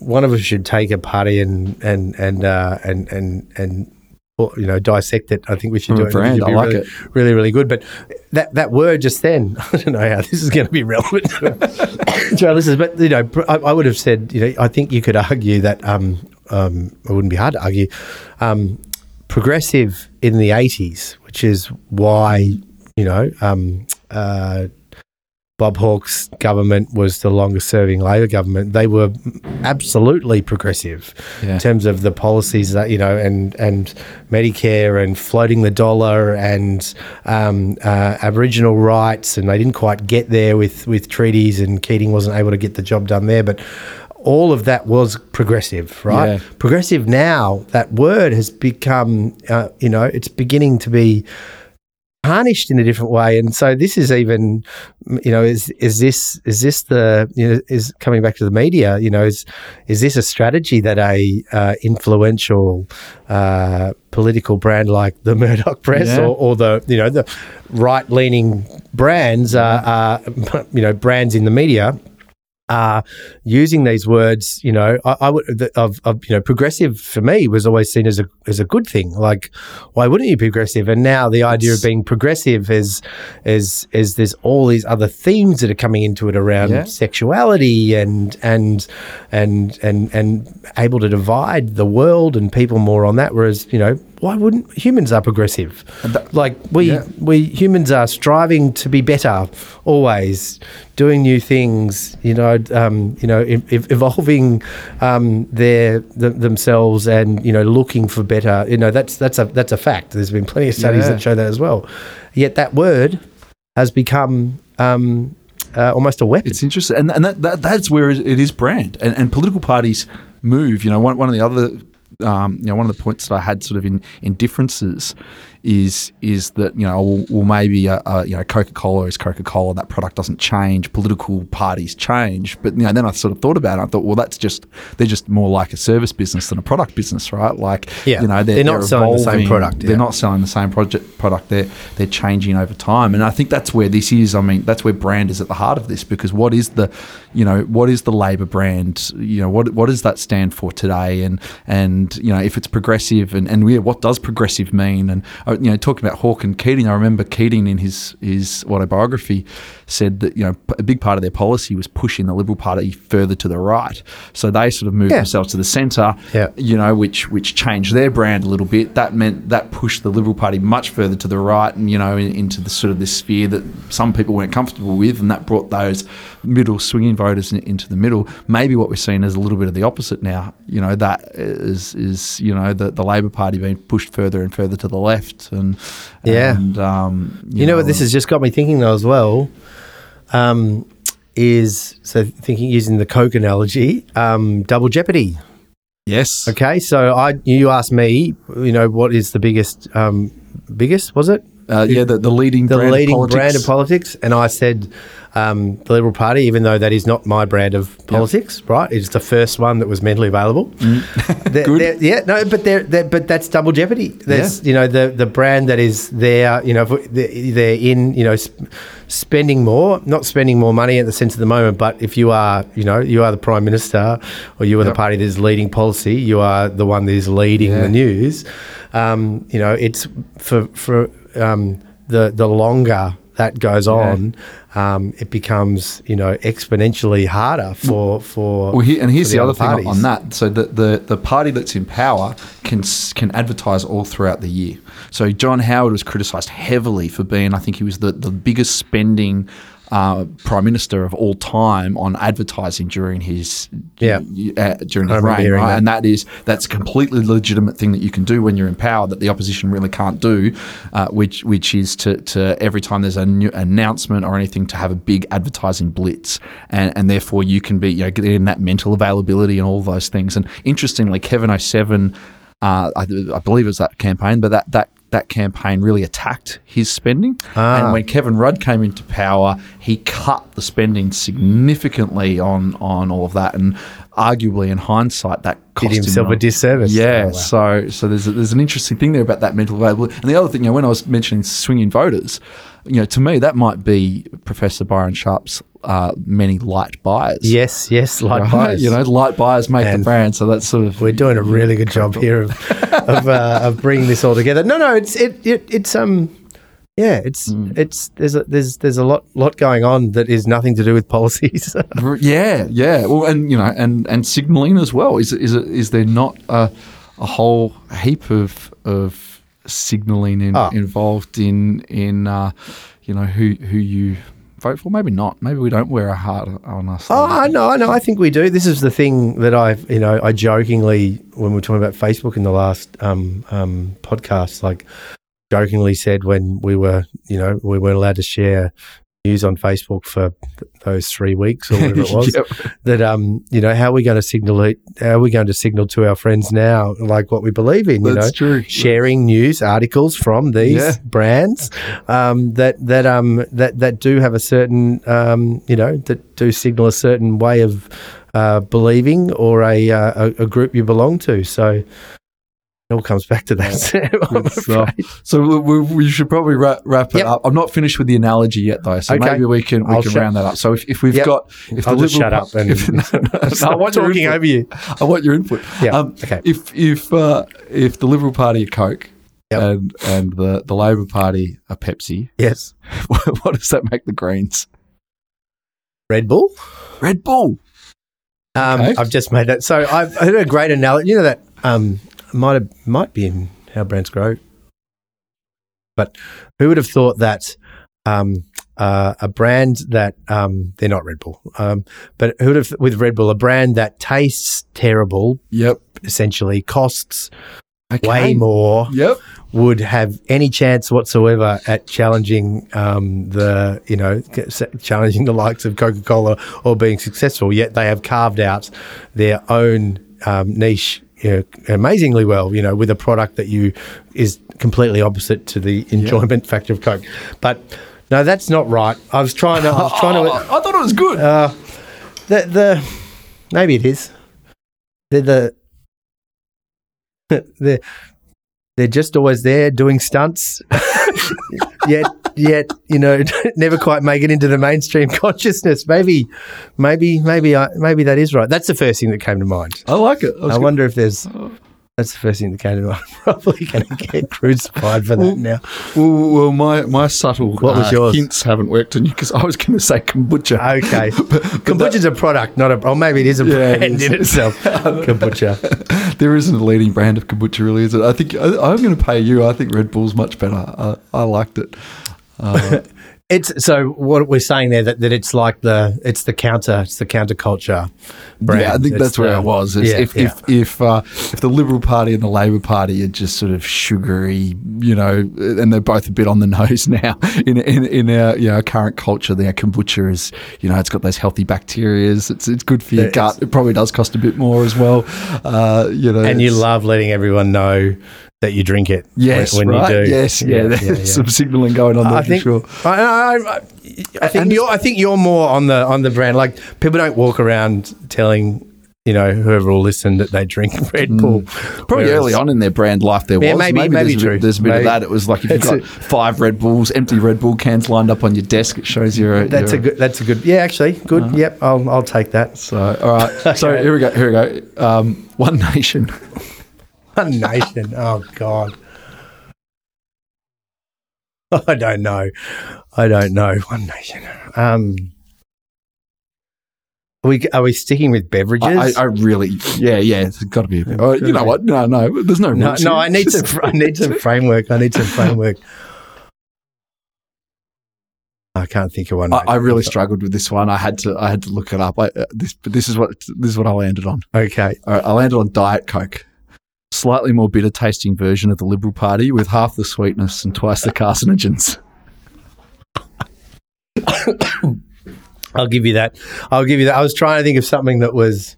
One of us should take a party and and and uh, and and and you know dissect it. I think we should do a it. brand, I like really, it. Really, really good. But that that word just then, <laughs> I don't know how this is going to be relevant to <laughs> to our listeners. But you know, I, I would have said, you know, I think you could argue that um, um, it wouldn't be hard to argue. Um, progressive in the '80s, which is why you know um, uh, Bob Hawke's government was the longest serving Labor government. They were absolutely progressive Yeah. in terms of the policies that you know, and and Medicare and floating the dollar and um, uh, Aboriginal rights, and they didn't quite get there with with treaties, and Keating wasn't able to get the job done there, but. All of that was progressive, right? Yeah. Progressive now, that word has become, uh, you know, it's beginning to be tarnished in a different way and so this is even you know is is this is this the you know is coming back to the media you know is is this a strategy that a uh, influential uh, political brand like the <laughs> Murdoch press Yeah. or, or the you know the right leaning brands are, are <laughs> you know brands in the media are using these words, you know, I, I would the, of, of you know, progressive for me was always seen as a as a good thing. Like, why wouldn't you be progressive? And now the idea of being progressive is is is there's all these other themes that are coming into it around Yeah. sexuality and and and and and able to divide the world and people more on that. Whereas, you know, why wouldn't humans are progressive? like we Yeah. we humans are striving to be better always doing new things you know um, you know ev- ev- evolving um, their th- themselves and you know looking for better you know that's that's a that's a fact there's been plenty of studies Yeah. that show that as well yet that word has become um, uh, almost a weapon It's interesting, and, and that, that that's where it is brand, and, and political parties move. You know, one, one of the other, um, you know, one of the points that I had sort of in, in differences is is that you know, well, well maybe uh, uh, you know, Coca Cola is Coca Cola. That product doesn't change. Political parties change, but you know, then I sort of thought about it. I thought, well, that's just they're just more like a service business than a product business, right? Like, Yeah. you know, they're, They're not selling the same product, They're not selling the same project product. They're they're changing over time, and I think that's where this is. I mean, that's where brand is at the heart of this because what is the, you know, what is the Labor brand? You know, what what does that stand for today? And and you know, if it's progressive, and and yeah, what does progressive mean? And you know, talking about Hawke and Keating, I remember Keating in his his autobiography said that you know a big part of their policy was pushing the Liberal Party further to the right. So they sort of moved Yeah. themselves to the centre Yeah. you know, which which changed their brand a little bit. That meant that pushed the Liberal Party much further to the right, and you know, in, into the sort of this sphere that some people weren't comfortable with, and that brought those middle swinging voters in, into the middle. Maybe what we're seeing is a little bit of the opposite now. You know, that is is you know the the Labor Party being pushed further and further to the left, and Yeah. and um, You know what this has just got me thinking though as well, um, is so thinking using the Coke analogy, um, double jeopardy. Yes. Okay, so I you asked me, you know, what is the biggest um, biggest was it Uh, yeah, the, the leading the brand leading of politics. brand of politics? And I said um, the Liberal Party, even though that is not my brand of politics, right? It's the first one that was mentally available. They're- <laughs> Good. they're- yeah, no, but they're, but that's double jeopardy. There's you know the the brand that is there. You know, they're they're in you know. Sp- Spending more, not spending more money at the sense of the moment, but if you are, you know, you are the prime minister, or you are the party that is leading policy, you are the one that is leading Yeah. the news. Um, you know, it's for for um, the the longer that goes on, um, it becomes you know exponentially harder for for. Well, here, and here's for the, other thing on that. So the, the the party that's in power can can advertise all throughout the year. So John Howard was criticised heavily for being, I think he was the the biggest spending. Uh, prime minister of all time on advertising during his Yeah. uh, during his reign, right? and that is that's a completely legitimate thing that you can do when you're in power that the opposition really can't do, uh, which which is to, to every time there's a new announcement or anything to have a big advertising blitz, and, and therefore you can be you know getting that mental availability and all those things. And interestingly, Kevin 07, uh, I, I believe it was that campaign, but that that. That campaign really attacked his spending, Ah. and when Kevin Rudd came into power, he cut the spending significantly on on all of that, and arguably in hindsight, that cost did him himself a disservice. yeah, Oh, wow. so so there's a, there's an interesting thing there about that mental availability. And the other thing, you know, when I was mentioning swinging voters, you know, to me that might be Professor Byron Sharp's uh, many light buyers. Yes, yes, light Right? buyers. You know, light buyers make And the brand, so that's sort of We're doing a really good job <laughs> here of of, uh, of bringing this all together. No, no, it's it, it it's um yeah, it's Mm. it's there's a, there's there's a lot lot going on that is nothing to do with policies. <laughs> yeah, yeah. Well, and you know, and and signalling as well. Is is is there not a, a whole heap of of signalling in, Oh. involved in in uh, you know who who you vote for? Maybe not. Maybe we don't wear a heart on us. Oh, I know, I know. I think we do. This is the thing that I, you know, I jokingly, when we were talking about Facebook in the last um, um, podcast, like jokingly said when we were, you know, we weren't allowed to share news on Facebook for those three weeks or whatever it <laughs> was. Yep. That um, you know, how are we going to signal it? How are we going to signal to our friends now, like what we believe in? You That's know, true. sharing news articles from these Yeah. brands um, that that um that that do have a certain um you know that do signal a certain way of uh, believing or a, uh, a a group you belong to. So it all comes back to that. Sam, <laughs> I'm Good stuff. afraid. So we, we, should probably wrap, wrap it Yep. up. I'm not finished with the analogy yet, though. So Okay. maybe we can we I'll can shut- round that up. So if, if we've Yep. got, if I'll the just shut up and <laughs> if, no, no, no, I want talking over you. I want your input. Yeah. Um, okay. If if uh, if the Liberal Party are Coke Yep. and and the the Labor Party are Pepsi, Yes. <laughs> what does that make the Greens? Red Bull. Red Bull. Um, Okay. I've just made that. So I've heard a great analogy. You know that um, might have, might be in how brands grow, but who would have thought that um, uh, a brand that um, they're not Red Bull, um, but who would have with Red Bull a brand that tastes terrible, Yep. essentially costs Okay. way more, Yep. would have any chance whatsoever at challenging um, the you know challenging the likes of Coca Cola or being successful. Yet they have carved out their own um, niche. You know, amazingly well, you know, with a product that you is completely opposite to the enjoyment factor of Coke. But no, that's not right. I was trying to. I was trying to. <laughs> I thought it was good. Uh, the the maybe it is. They're the they're <laughs> they're just always there doing stunts. <laughs> yet yet you know <laughs> never quite make it into the mainstream <laughs> consciousness. Maybe maybe maybe I, maybe that is right. That's the first thing that came to mind. I like it. I was I wonder if there's. That's the first thing that came to mind. <laughs> Probably going to get crucified for that now. Well, well, my my subtle What was uh, yours? hints haven't worked on you because I was going to say kombucha. Okay, but kombucha's a product, not a. Or maybe it is a Yeah, brand is. in itself. kombucha. there isn't a leading brand of kombucha, really, is it? I think I, I'm going to pay you. I think Red Bull's much better. I, I liked it. Uh, <laughs> It's so what we're saying there that, that it's like the it's the counter it's the counterculture brand. yeah, I think It's that's where the- I was. Yeah, if yeah. if if uh, if the Liberal Party and the Labor Party are just sort of sugary, you know, and they're both a bit on the <laughs> nose now in in, in our you know current culture. Their kombucha is you know it's got those healthy bacterias. It's it's good for your It's- gut. It probably does cost a bit more as well. Uh, you know, and you love letting everyone know that you drink it. Yes, when, when right. you do. Yes, yeah. There's some signalling going on there I for think sure. I, I, I, I think And- you're I think you're more on the on the brand. Like people don't walk around telling you know whoever will listen that they drink <laughs> Red Bull. Probably Whereas- early on in their brand life, there was Yeah, maybe- maybe there's, a true. bit, there's a bit Maybe. of that. It was like if you've got it. five Red Bulls, empty Red Bull cans lined up on your desk, it shows you're. a- That's a you're good. That's a good. Yeah, actually, good. Uh-huh. Yep, I'll I'll take that. So all right, <laughs> so here we go. Here we go. Um, One Nation. <laughs> One nation. Oh God. <laughs> I don't know. I don't know. <laughs> One nation. Um. Are we are we sticking with beverages? I, I really, yeah, yeah. It's got to be. Oh, you know what? No, no. There's no. no, no. I need some. I need some framework. I need some framework. I can't think of one. I, I really struggled with this one. I had to. I had to look it up. I, uh, this, but this is what this is what I landed on. Okay. Right, I landed on Diet Coke. Slightly more bitter tasting version of the Liberal Party with half the sweetness and twice the carcinogens. <coughs> I'll give you that. I'll give you that. I was trying to think of something that was,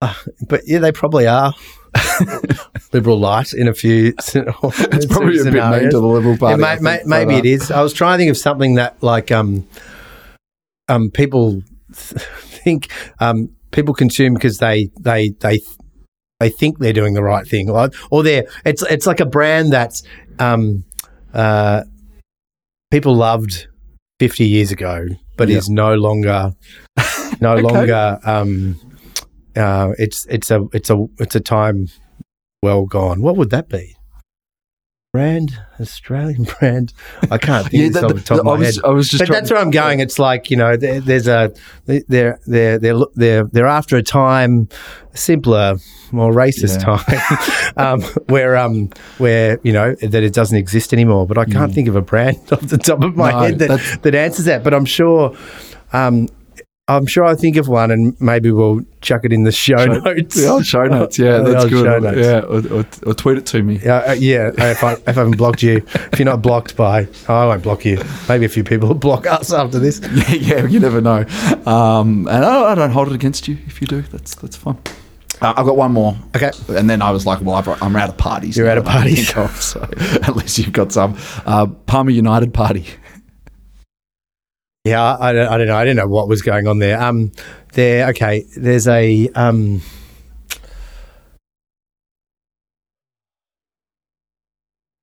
uh, but yeah, they probably are <laughs> liberal light in a few. <laughs> It's probably a bit mean to the Liberal Party. Yeah, may, may, maybe uh, it is. I was trying to think of something that like um um people th- <laughs> think um people consume because they they they they think they're doing the right thing, or, or they're it's it's like a brand that's um uh people loved fifty years ago, but Yeah. is no longer no <laughs> Okay. longer um uh it's it's a it's a it's a time well gone. What would that be? Brand, Australian <laughs> brand. I can't think Yeah, of this off the top of I my was- head. I was just but that's where I'm going. It's like you know, there, there's a they're they're they're they're they're after a time, simpler, more racist time, <laughs> um, where um where you know that it doesn't exist anymore. But I can't think of a brand <laughs> off the top of my Mm. No, head that that answers that. But I'm sure. Um, I'm sure I think of one, and maybe we'll chuck it in the show, notes. The old show notes, yeah, <laughs> that's good. show. Yeah, or, or, or tweet it to me. Yeah, uh, yeah. If I, if I haven't blocked you, if you're not blocked by, oh, I won't block you. Maybe a few people will block us after this. <laughs> Yeah, yeah, you never know. Um, and I, I don't hold it against you if you do. That's that's fine. Uh, I've got one more. Okay. And then I was like, well, I've, I'm out of parties. You're out of I parties. think of, so <laughs> unless you've got some. Uh, Palmer United party. Yeah, I, I, don't, know. I didn't know what was going on there. Um, there. Okay. There's a um.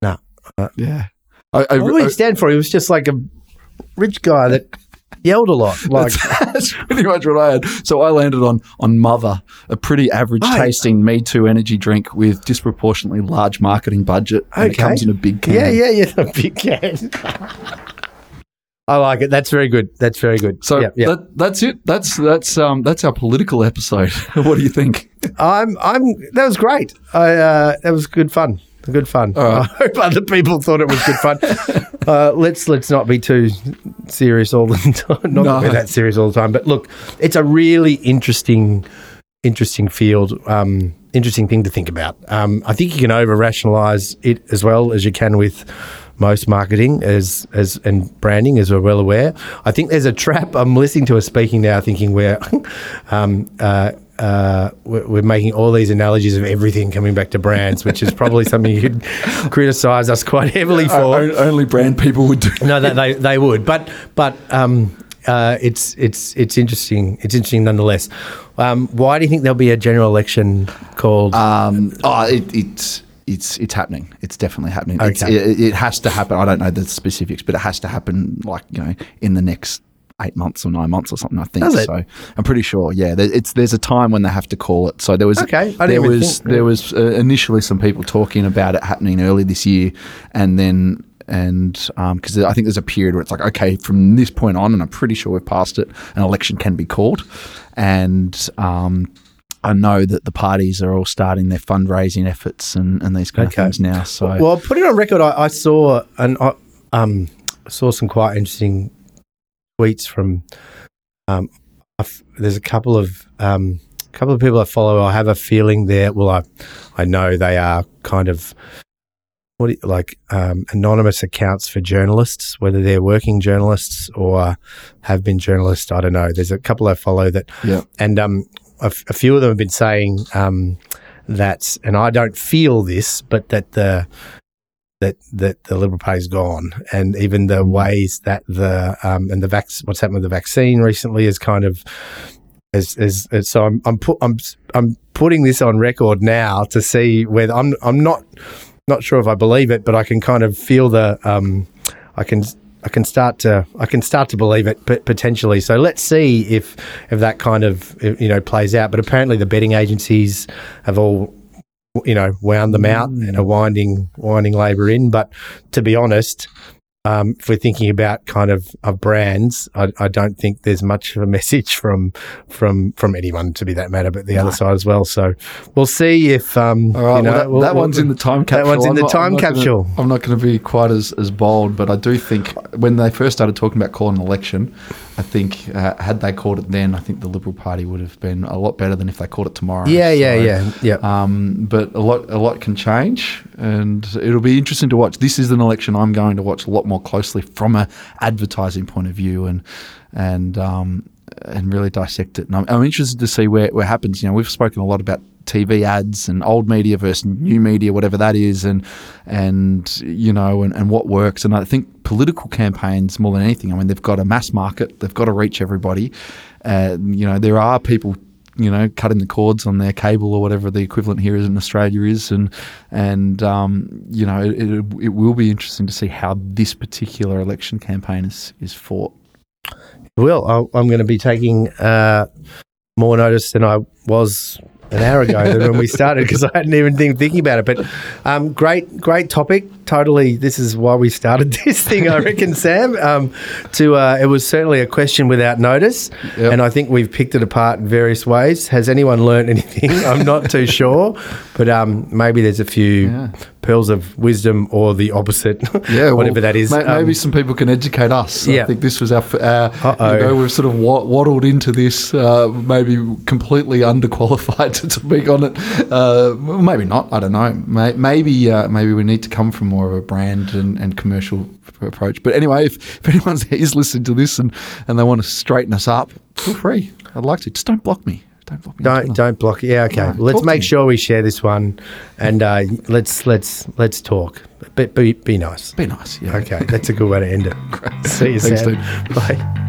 No. Yeah. I, I, What did he stand for? He was just like a rich guy that yelled a lot. Like, that's, <laughs> that's pretty much what I had. So I landed on on Mother, a pretty average Oh, tasting Me Too energy drink with disproportionately large marketing budget. And it comes in a big can. yeah, yeah, yeah. <laughs> The big can. <laughs> I like it. That's very good. That's very good. So yeah, yeah. That, that's it. That's that's um that's our political episode. <laughs> what do you think? I'm I'm that was great. I uh, that was good fun. Good fun. right. <laughs> I hope other people thought it was good fun. <laughs> uh, let's let's not be too serious all the time. Not No. be that serious all the time. But look, it's a really interesting interesting field. Um, interesting thing to think about. Um, I think you can over rationalize it as well as you can with most marketing as as and branding as we're well aware. I think there's a trap. <laughs> I'm listening to us speaking now, thinking we're <laughs> um, uh, uh, we're, we're making all these analogies of everything coming back to brands, which is probably something you'd <laughs> criticise us quite heavily for. O- only brand people would do. No, that they they would, but but um, uh, it's it's it's interesting. It's interesting nonetheless. Um, why do you think there'll be a general election called? Um, oh, it, it's it's it's happening. It's definitely happening. It's, it, it has to happen. I don't know the specifics, but it has to happen. Like you know, in the next eight months or nine months or something. I think so. I'm pretty sure. Yeah, there, it's there's a time when they have to call it. So there was Okay, there was think- there was uh, initially some people talking about it happening early this year, and then. And because I think there's a period where it's like, okay, from this point on, and I'm pretty sure we've passed it, an election can be called. And um, I know that the parties are all starting their fundraising efforts and, and these kind Okay. of things now. So well, put it on record. I, I saw and I um, saw some quite interesting tweets from. Um, there's a couple of um, couple of people I follow. I have a feeling there. Well, I I know they are kind of what you, like um, anonymous accounts for journalists, whether they're working journalists or have been journalists. I don't know. There's a couple I follow that yeah, and um, a, f- a few of them have been saying um, that, and I don't feel this, but that the that that the Liberal Party's gone, and even the ways that the um, and the vac- what's happened with the vaccine recently is kind of is is, is so I'm I'm put I'm I'm putting this on record now to see whether I'm I'm not not sure if I believe it, but I can kind of feel the um, I can I can start to I can start to believe it potentially. So let's see if if that kind of you know plays out. But apparently the betting agencies have all you know wound them out mm. and are winding winding Labor in. But to be honest. Um, if we're thinking about kind of, of brands, I, I don't think there's much of a <laughs> message from from from anyone to be that matter, but the other side as well. So we'll see if um, all right. you know, well, that, we'll- that we'll- one's in the time capsule. That one's in I'm the not- I'm time gonna- capsule. I'm not going to be quite as, as bold, but I do think when they first started talking about calling an election, I think uh, had they called it then, I think the Liberal Party would have been a lot better than if they called it tomorrow. Yeah, yeah, So, yeah, yeah. Um, but a lot, a lot can change, and it'll be interesting to watch. This is an election I'm going to watch a lot more closely from a advertising point of view, and and um, and really dissect it. And I'm, I'm interested to see where where happens. You know, we've spoken a lot about TV ads and old media versus new media, whatever that is, and and you know, and, and what works. And I think political campaigns more than anything. I mean, they've got a mass market, they've got to reach everybody. Uh, you know, there are people you know, cutting the cords on their cable or whatever the equivalent here is in Australia is, and and um, you know, it, it, it will be interesting to see how this particular election campaign is is fought. Well, I'm going to be taking uh, more notice than I was an hour ago than when we started because I hadn't even been thinking about it. But um, great, great topic. Totally. This is why we started <laughs> this thing, I reckon, Sam. Um, to uh, it was certainly a question without notice, Yep. and I think we've picked it apart in various ways. Has anyone learnt anything? <laughs> I'm not too sure, but um, maybe there's a few Yeah. pearls of wisdom or the opposite. <laughs> Yeah, well, whatever that is. may- Um, maybe some people can educate us. yeah. I think this was our. our you know, we've sort of waddled into this, uh, maybe completely underqualified to speak on it. Uh, maybe not. I don't know. Maybe uh, maybe we need to come from more of a brand and, and commercial approach. But anyway, if, if anyone <laughs> is listening to this and, and they want to straighten us up, feel free. I'd like to. Just don't block me. Don't block me. on Don't don't block. Yeah, okay. No, let's make sure we share this one, and uh, let's let's let's talk. But be be nice. Be nice. Yeah. Okay, that's a good way to end it. <laughs> See you, Thanks, Sam. dude. Bye.